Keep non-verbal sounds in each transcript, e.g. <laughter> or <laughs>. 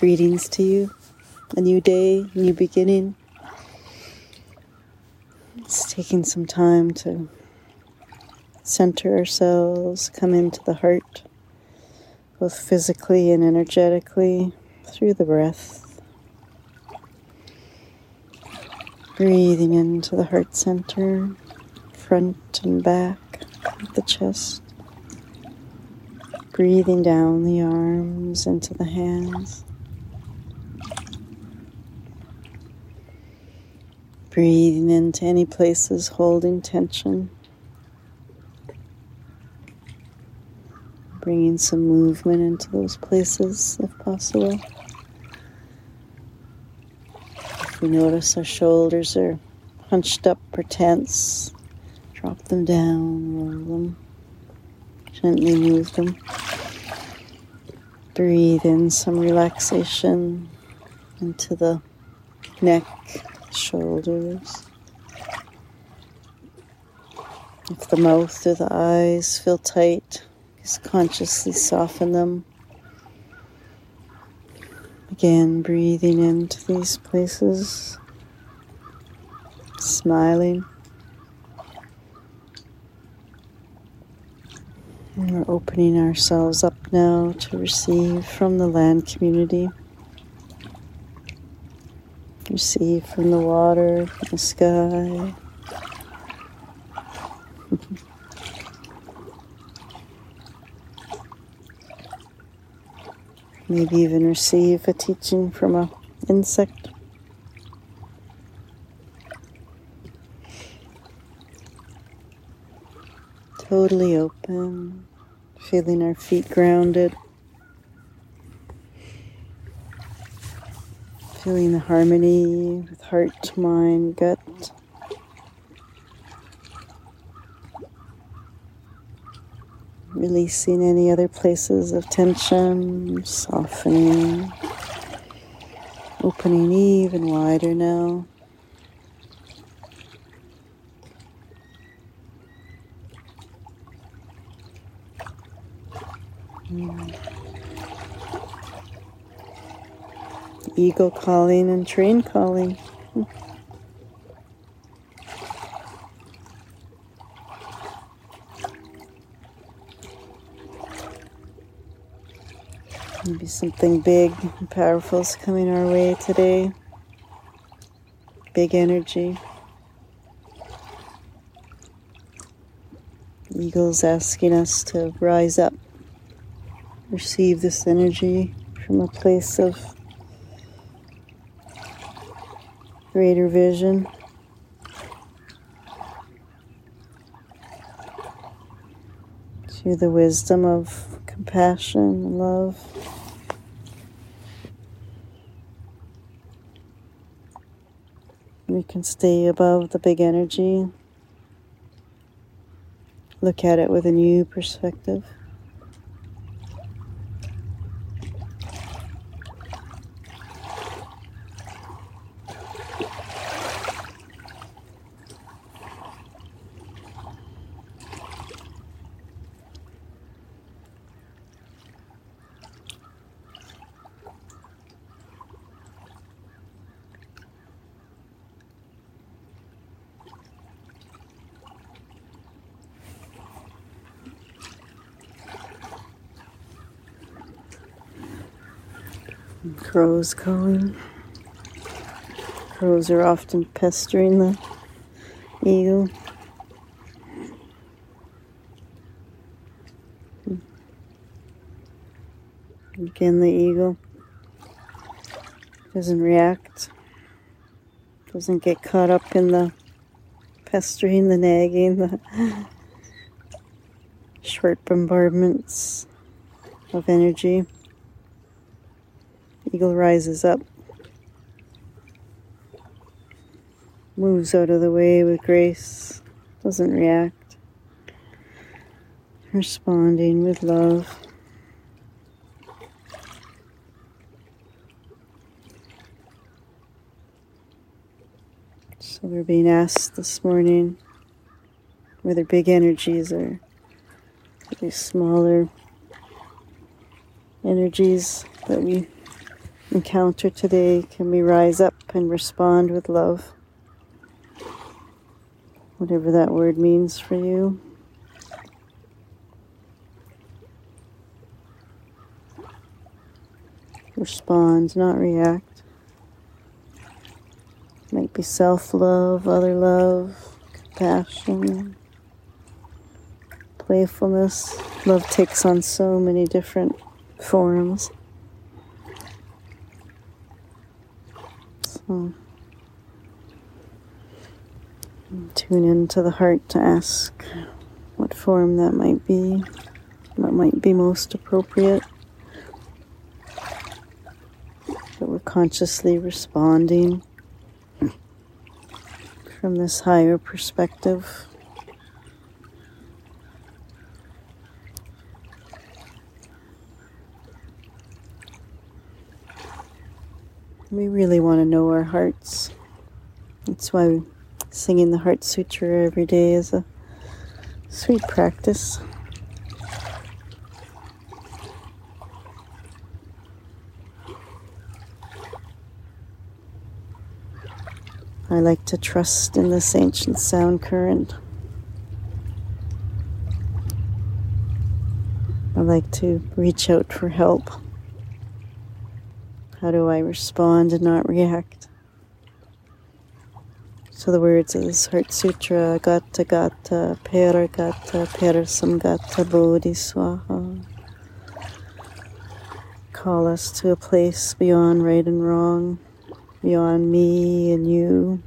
Greetings to you. A new day, new beginning. It's taking some time to center ourselves, come into the heart, both physically and energetically through the breath. Breathing into the heart center, front and back of the chest. Breathing down the arms into the hands. Breathing into any places holding tension. Bringing some movement into those places if possible. If we notice our shoulders are hunched up or tense, drop them down, roll them, gently move them. Breathe in some relaxation into the neck shoulders. If the mouth or the eyes feel tight, just consciously soften them. Again, breathing into these places, smiling. And we're opening ourselves up now to receive from the land community. Receive from the water, from the sky. <laughs> Maybe even receive a teaching from an insect. Totally open, feeling our feet grounded. Feeling the harmony with heart, mind, gut. Releasing any other places of tension, softening, opening even wider now. Eagle calling and train calling. Maybe something big and powerful is coming our way today. Big energy. Eagles asking us to rise up, receive this energy from a place of greater vision. To the wisdom of compassion love. We can stay above the big energy, look at it with a new perspective. Crows calling. Crows are often pestering the eagle. Again, the eagle doesn't react, doesn't get caught up in the pestering, the nagging, the <laughs> short bombardments of energy. Eagle rises up, moves out of the way with grace, doesn't react, responding with love. So we're being asked this morning whether big energies or these smaller energies that we encounter today, can we rise up and respond with love? Whatever that word means for you. Respond, not react. Might be self love, other love, compassion, playfulness. Love takes on so many different forms. So, tune into the heart to ask what form that might be, what might be most appropriate. That we're consciously responding from this higher perspective. We really want to know our hearts. That's why singing the Heart Sutra every day is a sweet practice. I like to trust in this ancient sound current. I like to reach out for help. How do I respond and not react? So the words of this Heart Sutra, Gata Gata, Pera Gata, Parasamgata Gata Bodhiswaha, call us to a place beyond right and wrong, beyond me and you.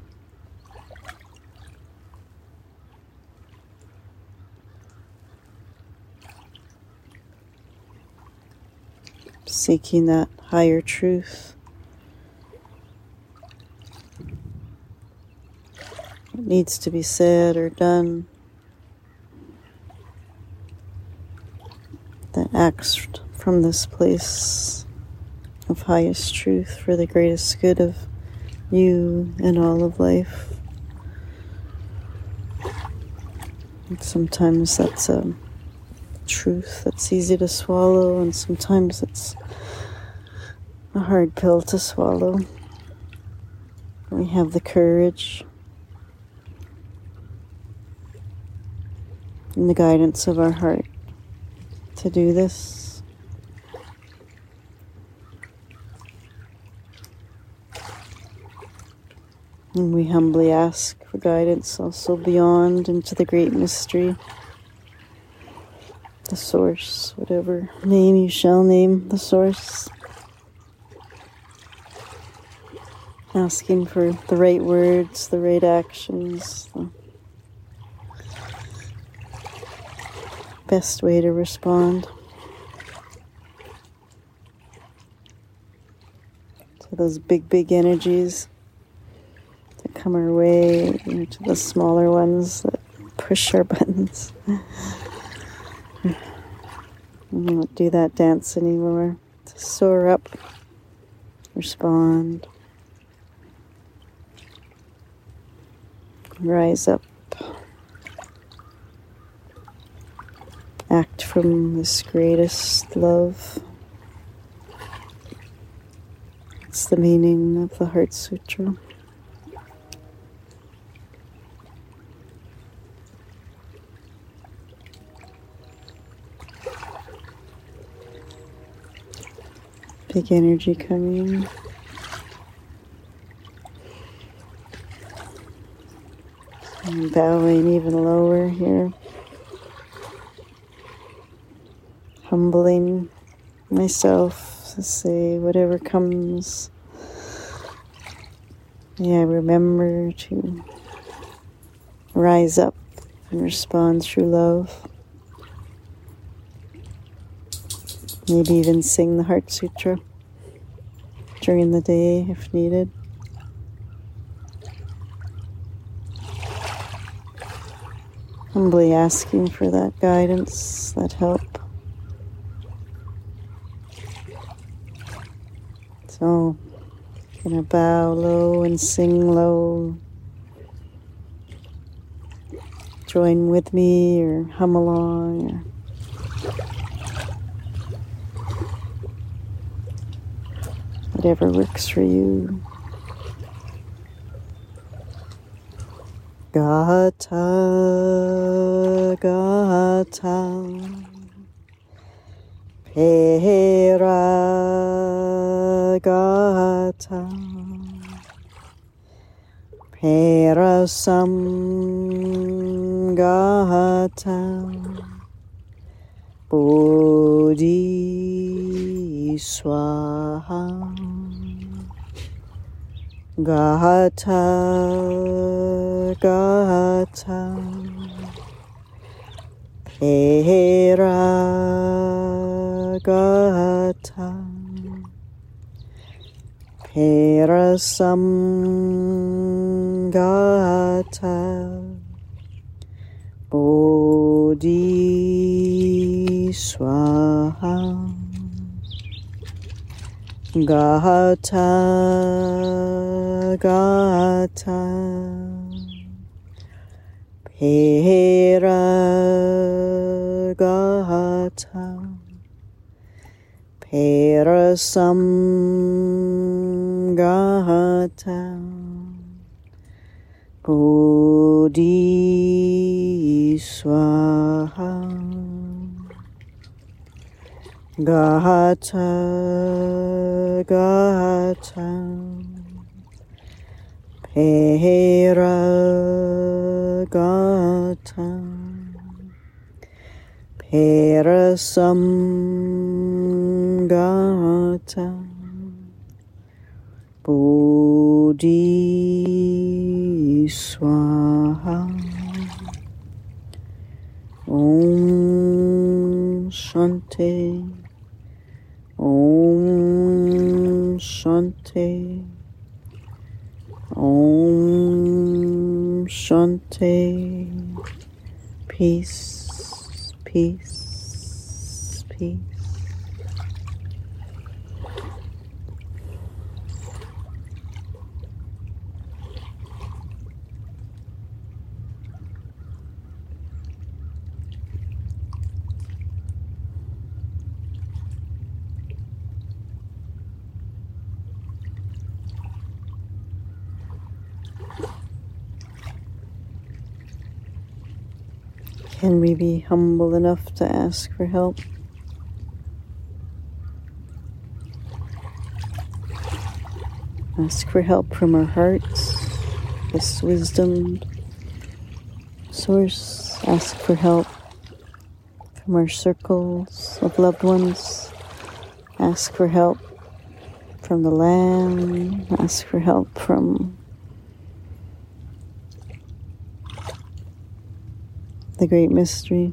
Seeking that higher truth. What needs to be said or done that acts from this place of highest truth for the greatest good of you and all of life. And sometimes that's a truth that's easy to swallow, and sometimes it's a hard pill to swallow. We have the courage and the guidance of our heart to do this. And we humbly ask for guidance also beyond into the great mystery, the source, whatever name you shall name the source. Asking for the right words, the right actions, the best way to respond to those big, big energies that come our way, and to the smaller ones that push our <laughs> buttons. I don't do that dance anymore. To soar up, respond. Rise up, act from this greatest love. It's the meaning of the Heart Sutra. Big energy coming. Mm, I'm bowing even lower here. Humbling myself to say whatever comes. Yeah, remember to rise up and respond through love. Maybe even sing the Heart Sutra during the day if needed. Humbly asking for that guidance, that help. So, gonna bow low and sing low. Join with me or hum along. Or whatever works for you. Gata, gata, pera, gata, pera sam, gata. Bodhi Swaha Gata Gata Pera Gata Perasam Gata Bodhi Swaha. Gata Gata Pera Gata Perasam Gata Bodhi Swaha Gata Gata Pera Gata Perasam Gata Bodhi Swaha Om Shanti Om Shanti Om Shanti Peace, peace, peace. Can we be humble enough to ask for help? Ask for help from our hearts, this wisdom source. Ask for help from our circles of loved ones. Ask for help from the land. Ask for help from the great mystery.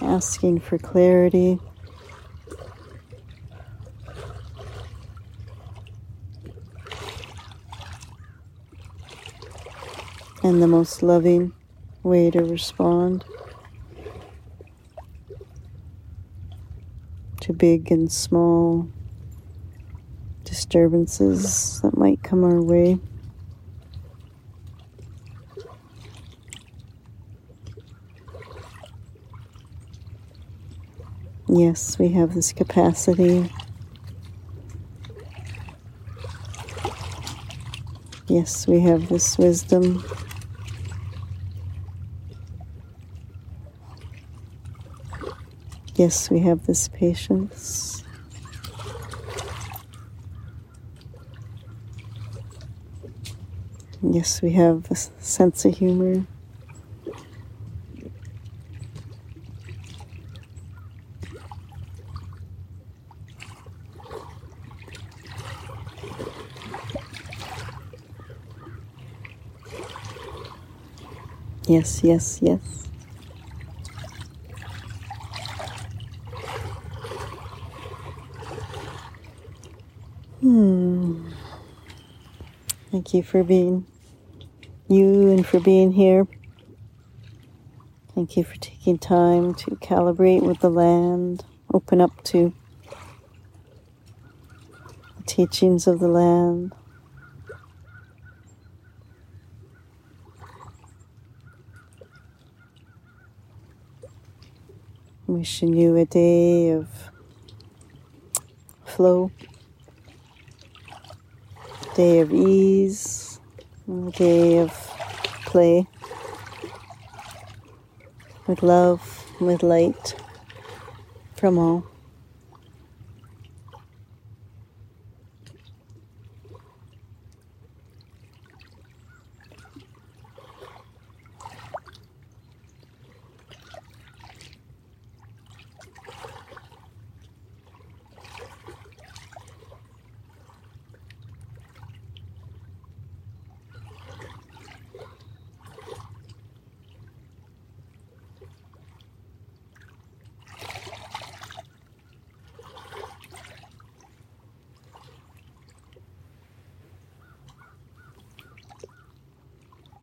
Asking for clarity. And the most loving way to respond to big and small disturbances that might come our way. Yes, we have this capacity. Yes, we have this wisdom. Yes, we have this patience. Yes, we have a sense of humor. Yes, yes, yes. Thank you for being you and for being here. Thank you for taking time to calibrate with the land, open up to the teachings of the land. Wishing you a day of flow, day of ease, a day of play with love, with light from all.